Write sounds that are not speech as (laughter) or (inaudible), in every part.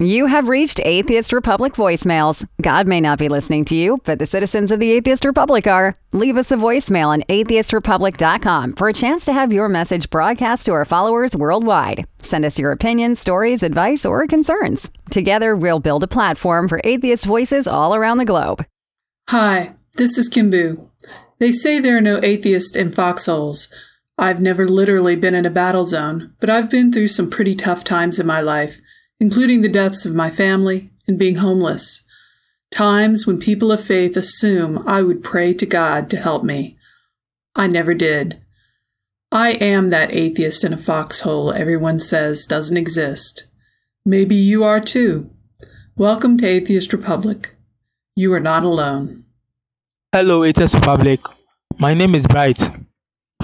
You have reached Atheist Republic voicemails. God may not be listening to you, but the citizens of the Atheist Republic are. Leave us a voicemail on atheistrepublic.com for a chance to have your message broadcast to our followers worldwide. Send us your opinions, stories, advice, or concerns. Together, we'll build a platform for atheist voices all around the globe. Hi, this is Kimbu. They say there are no atheists in foxholes. I've never literally been in a battle zone, but I've been through some pretty tough times in my life including the deaths of my family and being homeless. Times when people of faith assume I would pray to God to help me. I never did. I am that atheist in a foxhole everyone says doesn't exist. Maybe you are too. Welcome to Atheist Republic. You are not alone. Hello, Atheist Republic. My name is Bryte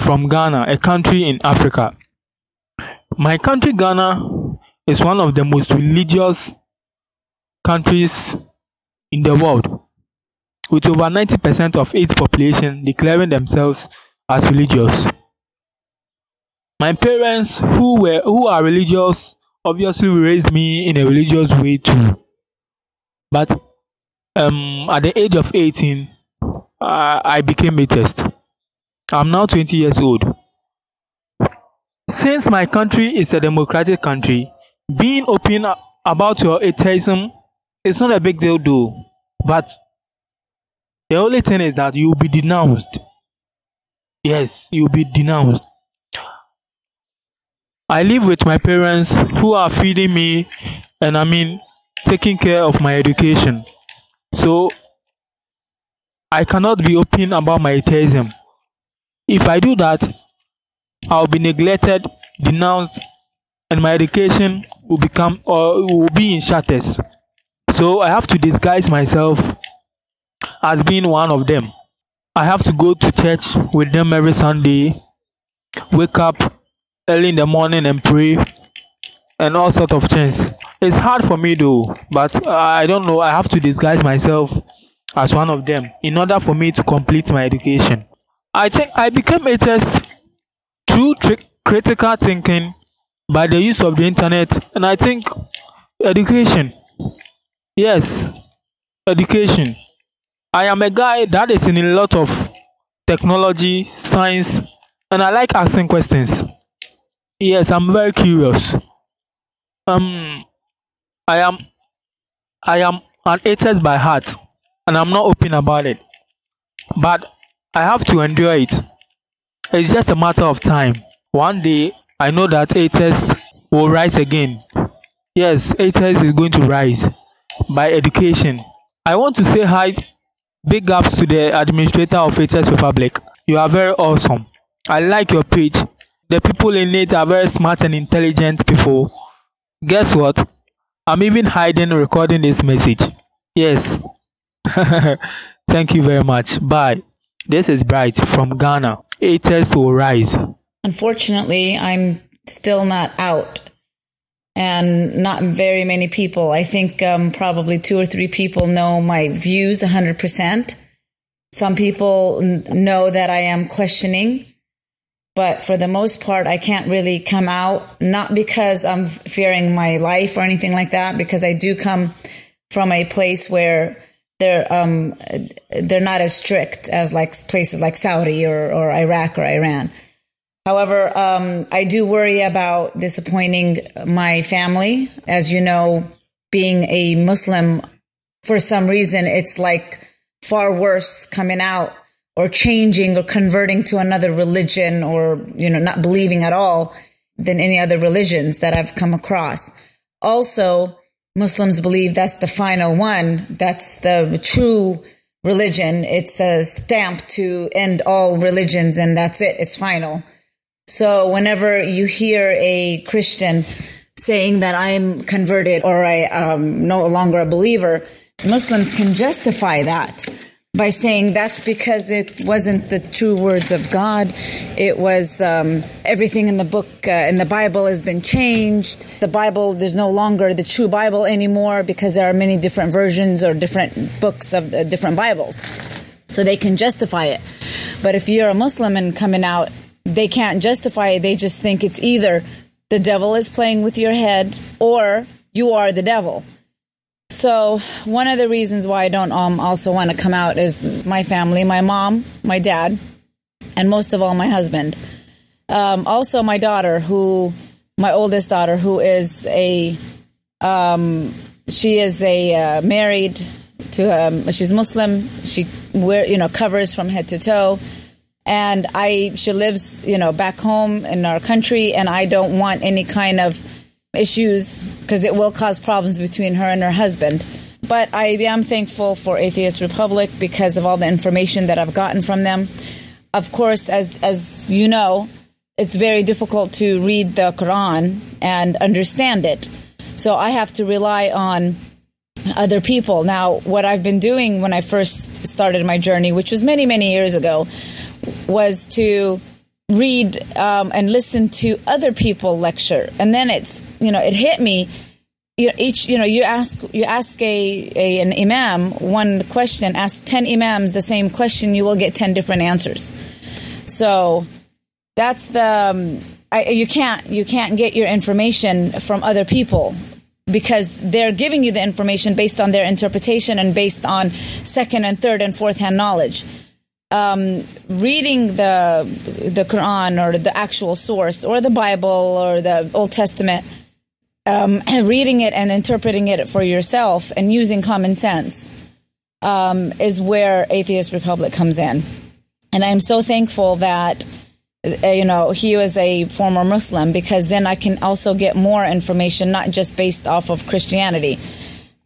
from Ghana, a country in Africa. My country, Ghana, is one of the most religious countries in the world, with over 90% of its population declaring themselves as religious. My parents, who were who are religious, obviously raised me in a religious way too. But um, at the age of 18, uh, I became atheist. I'm now 20 years old. Since my country is a democratic country, being open about your atheism is not a big deal though. But the only thing is that you'll be denounced. Yes you'll be denounced. I live with my parents who are feeding me and i mean taking care of my education. So i cannot be open about my atheism. If i do that i'll be neglected denounced and my education will become or will be in shatters. So I have to disguise myself as being one of them. I have to go to church with them every Sunday, wake up early in the morning and pray, and all sort of things. It's hard for me though, but I don't know. I have to disguise myself as one of them in order for me to complete my education. I think I became a test through tri- critical thinking by the use of the internet. And i think education yes education. I am a guy that is in a lot of technology science and i like asking questions. Yes i'm very curious. Um i am i am an atheist by heart and i'm not open about it. But i have to endure it. It's just a matter of time. One day I know that atheists will rise again. Yes, atheists is going to rise by education. I want to say hi, big ups to the administrator of Atheist Republic. You are very awesome. I like your page. The people in it are very smart and intelligent people. Guess what? I'm even hiding recording this message. Yes. (laughs) Thank you very much. Bye. This is Bryte from Ghana. Atheists will rise. Unfortunately, I'm still not out and not very many people. I think um, probably two or three people know my views 100%. Some people n- know that I am questioning, but for the most part, I can't really come out, not because I'm fearing my life or anything like that, because I do come from a place where they're um, they're not as strict as like places like Saudi or, or Iraq or Iran. However, um, I do worry about disappointing my family. As you know, being a Muslim, for some reason, it's like far worse coming out or changing or converting to another religion or, you know, not believing at all than any other religions that I've come across. Also, Muslims believe that's the final one. That's the true religion. It's a stamp to end all religions and that's it. It's final. So whenever you hear a Christian saying that I'm converted or I am no longer a believer, Muslims can justify that by saying that's because it wasn't the true words of God. It was um, everything in the book, uh, in the Bible has been changed. The Bible, there's no longer the true Bible anymore because there are many different versions or different books of uh, different Bibles. So they can justify it. But if you're a Muslim and coming out they can't justify it. They just think it's either the devil is playing with your head or you are the devil. So one of the reasons why I don't um, also want to come out is my family, my mom, my dad, and most of all my husband. Um, also my daughter, who my oldest daughter, who is a um, she is a uh, married to um, she's Muslim. She wear you know covers from head to toe, and I she lives you know back home in our country, and I don't want any kind of issues because it will cause problems between her and her husband. But I am thankful for Atheist Republic because of all the information that I've gotten from them. Of course, as as you know, it's very difficult to read the Quran and understand it. So I have to rely on other people. Now, what I've been doing when I first started my journey, which was many, many years ago, was to read um, and listen to other people lecture, and then it's you know it hit me. You each you know you ask you ask a, a an imam one question, ask ten imams the same question, you will get ten different answers. So that's the um, I, you can't you can't get your information from other people because they're giving you the information based on their interpretation and based on second and third and fourth hand knowledge um, reading the the Quran or the actual source or the Bible or the Old Testament, um, reading it and interpreting it for yourself and using common sense um, is where Atheist Republic comes in. And I'm so thankful that uh, you know he was a former Muslim because then I can also get more information, not just based off of Christianity.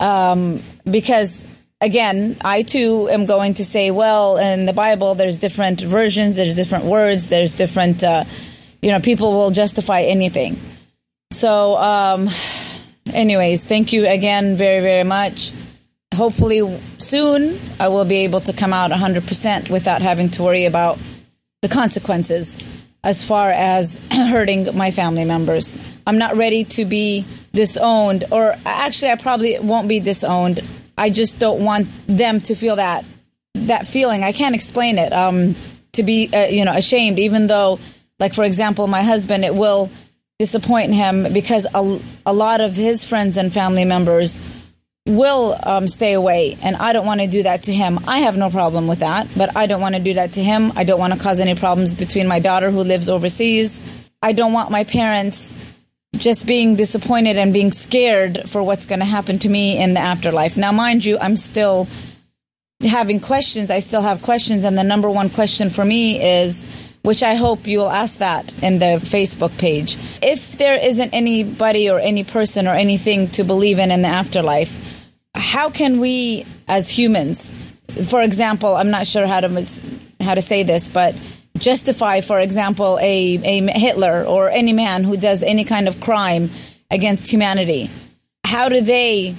Um, because again, I too am going to say, well, in the Bible, there's different versions, there's different words, there's different, uh, you know, people will justify anything. So, um, anyways, thank you again very, very much. Hopefully, soon I will be able to come out 100% without having to worry about the consequences as far as (clears throat) hurting my family members. I'm not ready to be disowned, or actually, I probably won't be disowned. I just don't want them to feel that that feeling. I can't explain it. Um, to be uh, you know ashamed, even though, like for example, my husband, it will disappoint him because a, a lot of his friends and family members will um, stay away, and I don't want to do that to him. I have no problem with that, but I don't want to do that to him. I don't want to cause any problems between my daughter who lives overseas. I don't want my parents just being disappointed and being scared for what's going to happen to me in the afterlife. Now, mind you, I'm still having questions. I still have questions. And the number one question for me is, which I hope you will ask that in the Facebook page. If there isn't anybody or any person or anything to believe in in the afterlife, how can we as humans, for example, I'm not sure how to, how to say this, but justify, for example, a, a Hitler or any man who does any kind of crime against humanity? How do they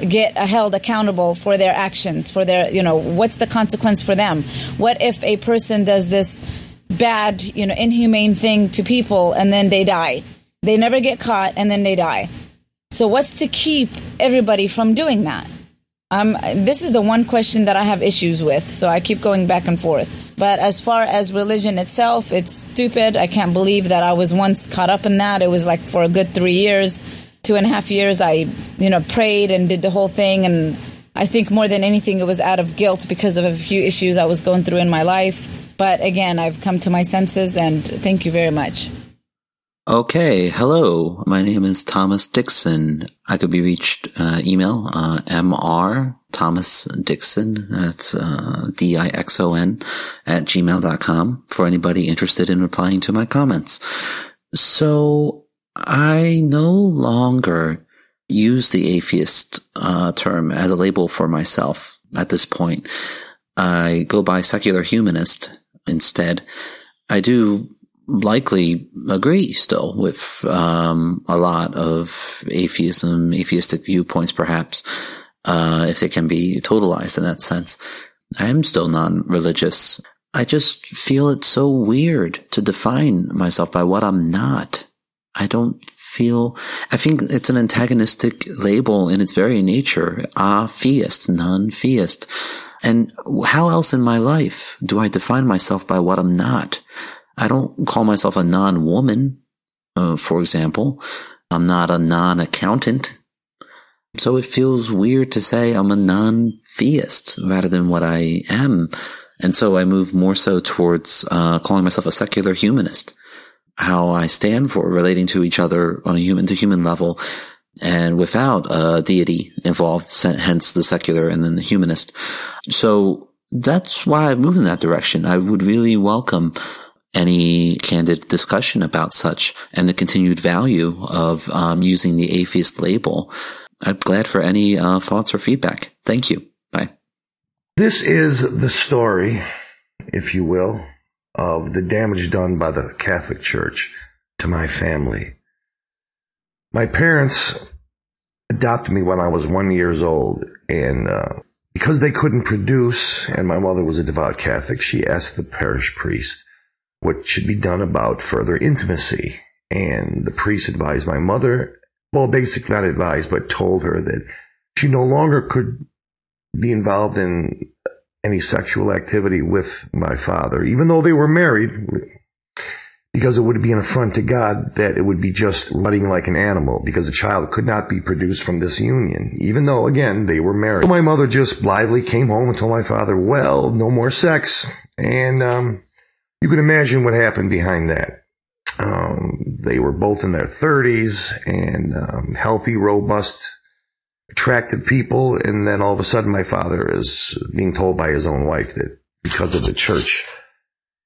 get held accountable for their actions, for their, you know, what's the consequence for them? What if a person does this bad, you know, inhumane thing to people and then they die? They never get caught and then they die. So what's to keep everybody from doing that? Um, this is the one question that I have issues with, so I keep going back and forth. But as far as religion itself, it's stupid. I can't believe that I was once caught up in that. It was like for a good three years, two and a half years, I, you know, prayed and did the whole thing. And I think more than anything, it was out of guilt because of a few issues I was going through in my life. But again, I've come to my senses and thank you very much. Okay, hello. My name is Thomas Dixon. I could be reached uh, email uh, mr Thomas Dixon. That's uh, D I X O N at gmail.com for anybody interested in replying to my comments. So I no longer use the atheist uh, term as a label for myself at this point. I go by secular humanist instead. I do likely agree still with um, a lot of atheism, atheistic viewpoints, perhaps, uh, if they can be totalized in that sense. I am still non-religious. I just feel it's so weird to define myself by what I'm not. I don't feel, I think it's an antagonistic label in its very nature. A-theist, non-theist. And how else in my life do I define myself by what I'm not? I don't call myself a non-woman, uh, for example. I'm not a non-accountant. So it feels weird to say I'm a non-theist rather than what I am. And so I move more so towards uh, calling myself a secular humanist. How I stand for relating to each other on a human to human level and without a deity involved, hence the secular and then the humanist. So that's why I've moved in that direction. I would really welcome any candid discussion about such and the continued value of um, using the atheist label. I'm glad for any uh, thoughts or feedback. Thank you. Bye. This is the story, if you will, of the damage done by the Catholic Church to my family. My parents adopted me when I was one years old, and uh, because they couldn't produce, and my mother was a devout Catholic, she asked the parish priest what should be done about further intimacy. And the priest advised my mother, well, basically not advised, but told her that she no longer could be involved in any sexual activity with my father, even though they were married, because it would be an affront to God that it would be just running like an animal, because a child could not be produced from this union, even though, again, they were married. So my mother just blithely came home and told my father, well, no more sex. And um, you can imagine what happened behind that. Um, they were both in their 30s and um, healthy, robust, attractive people. And then all of a sudden, my father is being told by his own wife that because of the church,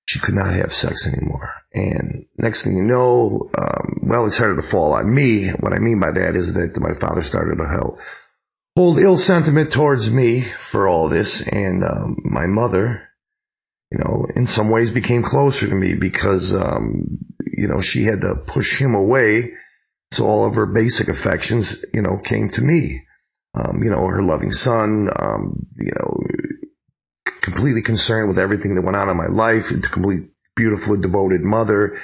she could not have sex anymore. And next thing you know, um, well, it started to fall on me. What I mean by that is that my father started to hold ill sentiment towards me for all this, and um, my mother you know, in some ways became closer to me because, um, you know, she had to push him away. So all of her basic affections, you know, came to me. Um, you know, her loving son, um, you know, completely concerned with everything that went on in my life, a complete, beautiful, devoted mother.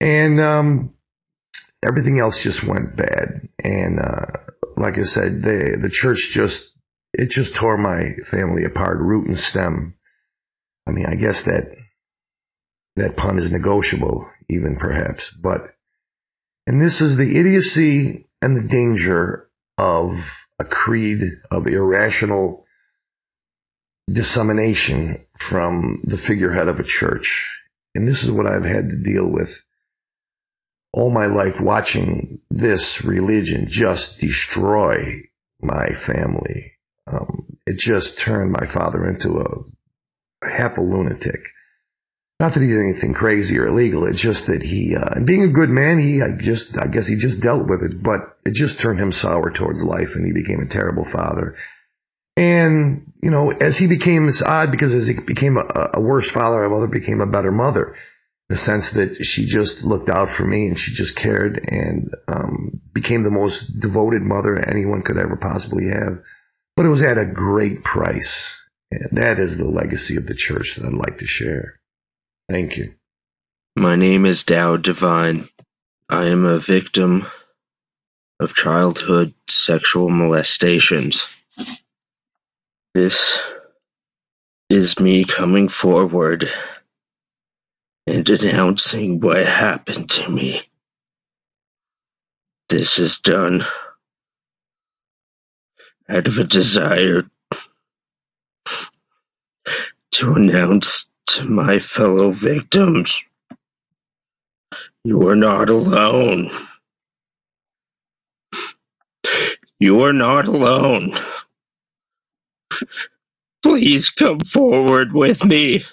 And, um, everything else just went bad. And, uh, like I said, the, the church just, it just tore my family apart, root and stem. I mean, I guess that that pun is negotiable, even perhaps. But, and this is the idiocy and the danger of a creed of irrational dissemination from the figurehead of a church. And this is what I've had to deal with all my life watching this religion just destroy my family. Um, it just turned my father into a half a lunatic. Not that he did anything crazy or illegal. It's just that he, uh, and being a good man, he, I just, I guess he just dealt with it, but it just turned him sour towards life and he became a terrible father. And, you know, as he became this odd, because as he became a, a worse father, my mother became a better mother. In the sense that she just looked out for me and she just cared and, um, became the most devoted mother anyone could ever possibly have. But it was at a great price. And that is the legacy of the church that I'd like to share. Thank you. My name is Dow Divine. I am a victim of childhood sexual molestations. This is me coming forward and denouncing what happened to me. This is done out of a desire to announce to my fellow victims, you are not alone. You are not alone. Please come forward with me.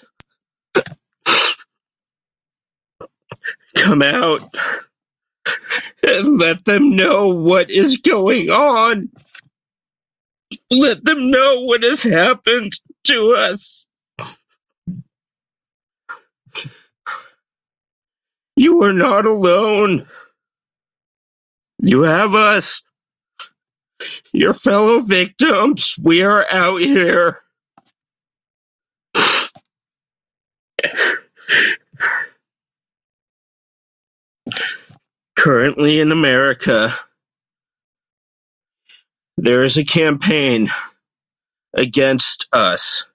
Come out and let them know what is going on. Let them know what has happened to us. You are not alone. You have us. Your fellow victims. We are out here. Currently in America, there is a campaign against us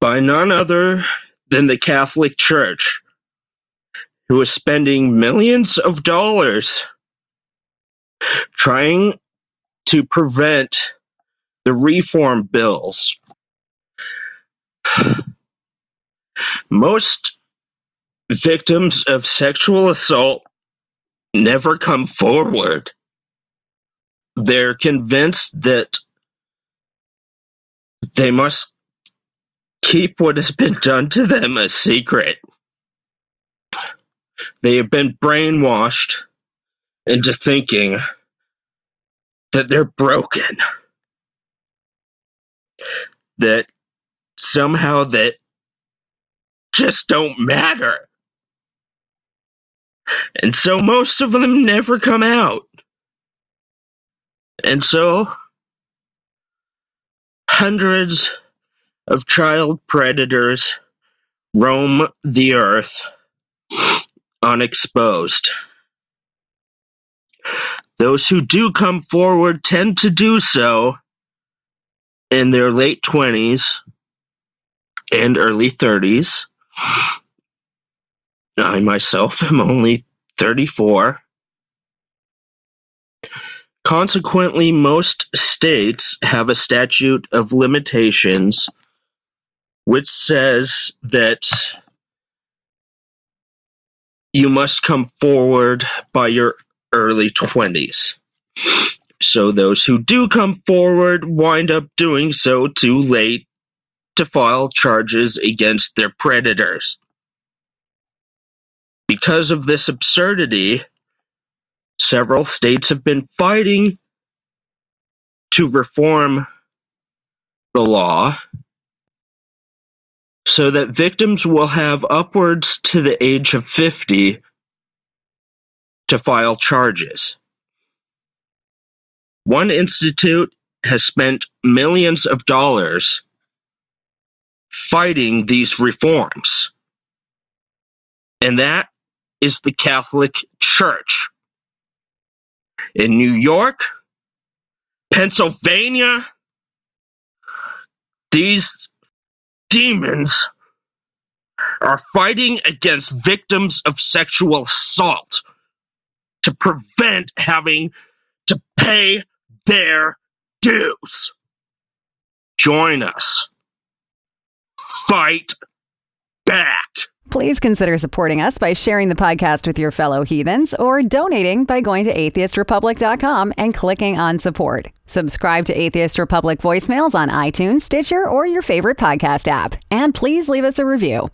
by none other than the Catholic Church who is spending millions of dollars trying to prevent the reform bills. Most victims of sexual assault never come forward. They're convinced that they must keep what has been done to them a secret. They have been brainwashed into thinking that they're broken. That somehow that just don't matter. And so most of them never come out. And so hundreds of child predators roam the earth unexposed. Those who do come forward tend to do so in their late 20s and early 30s. I myself am only 34. Consequently, most states have a statute of limitations which says that you must come forward by your early 20s. So those who do come forward wind up doing so too late to file charges against their predators. Because of this absurdity, several states have been fighting to reform the law so that victims will have upwards to the age of 50 to file charges. One institute has spent millions of dollars fighting these reforms, and that is the Catholic Church. In New York, Pennsylvania, these demons are fighting against victims of sexual assault to prevent having to pay their dues. Join us. Fight back. Please consider supporting us by sharing the podcast with your fellow heathens or donating by going to atheistrepublic.com and clicking on support. Subscribe to Atheist Republic voicemails on iTunes, Stitcher, or your favorite podcast app. And please leave us a review.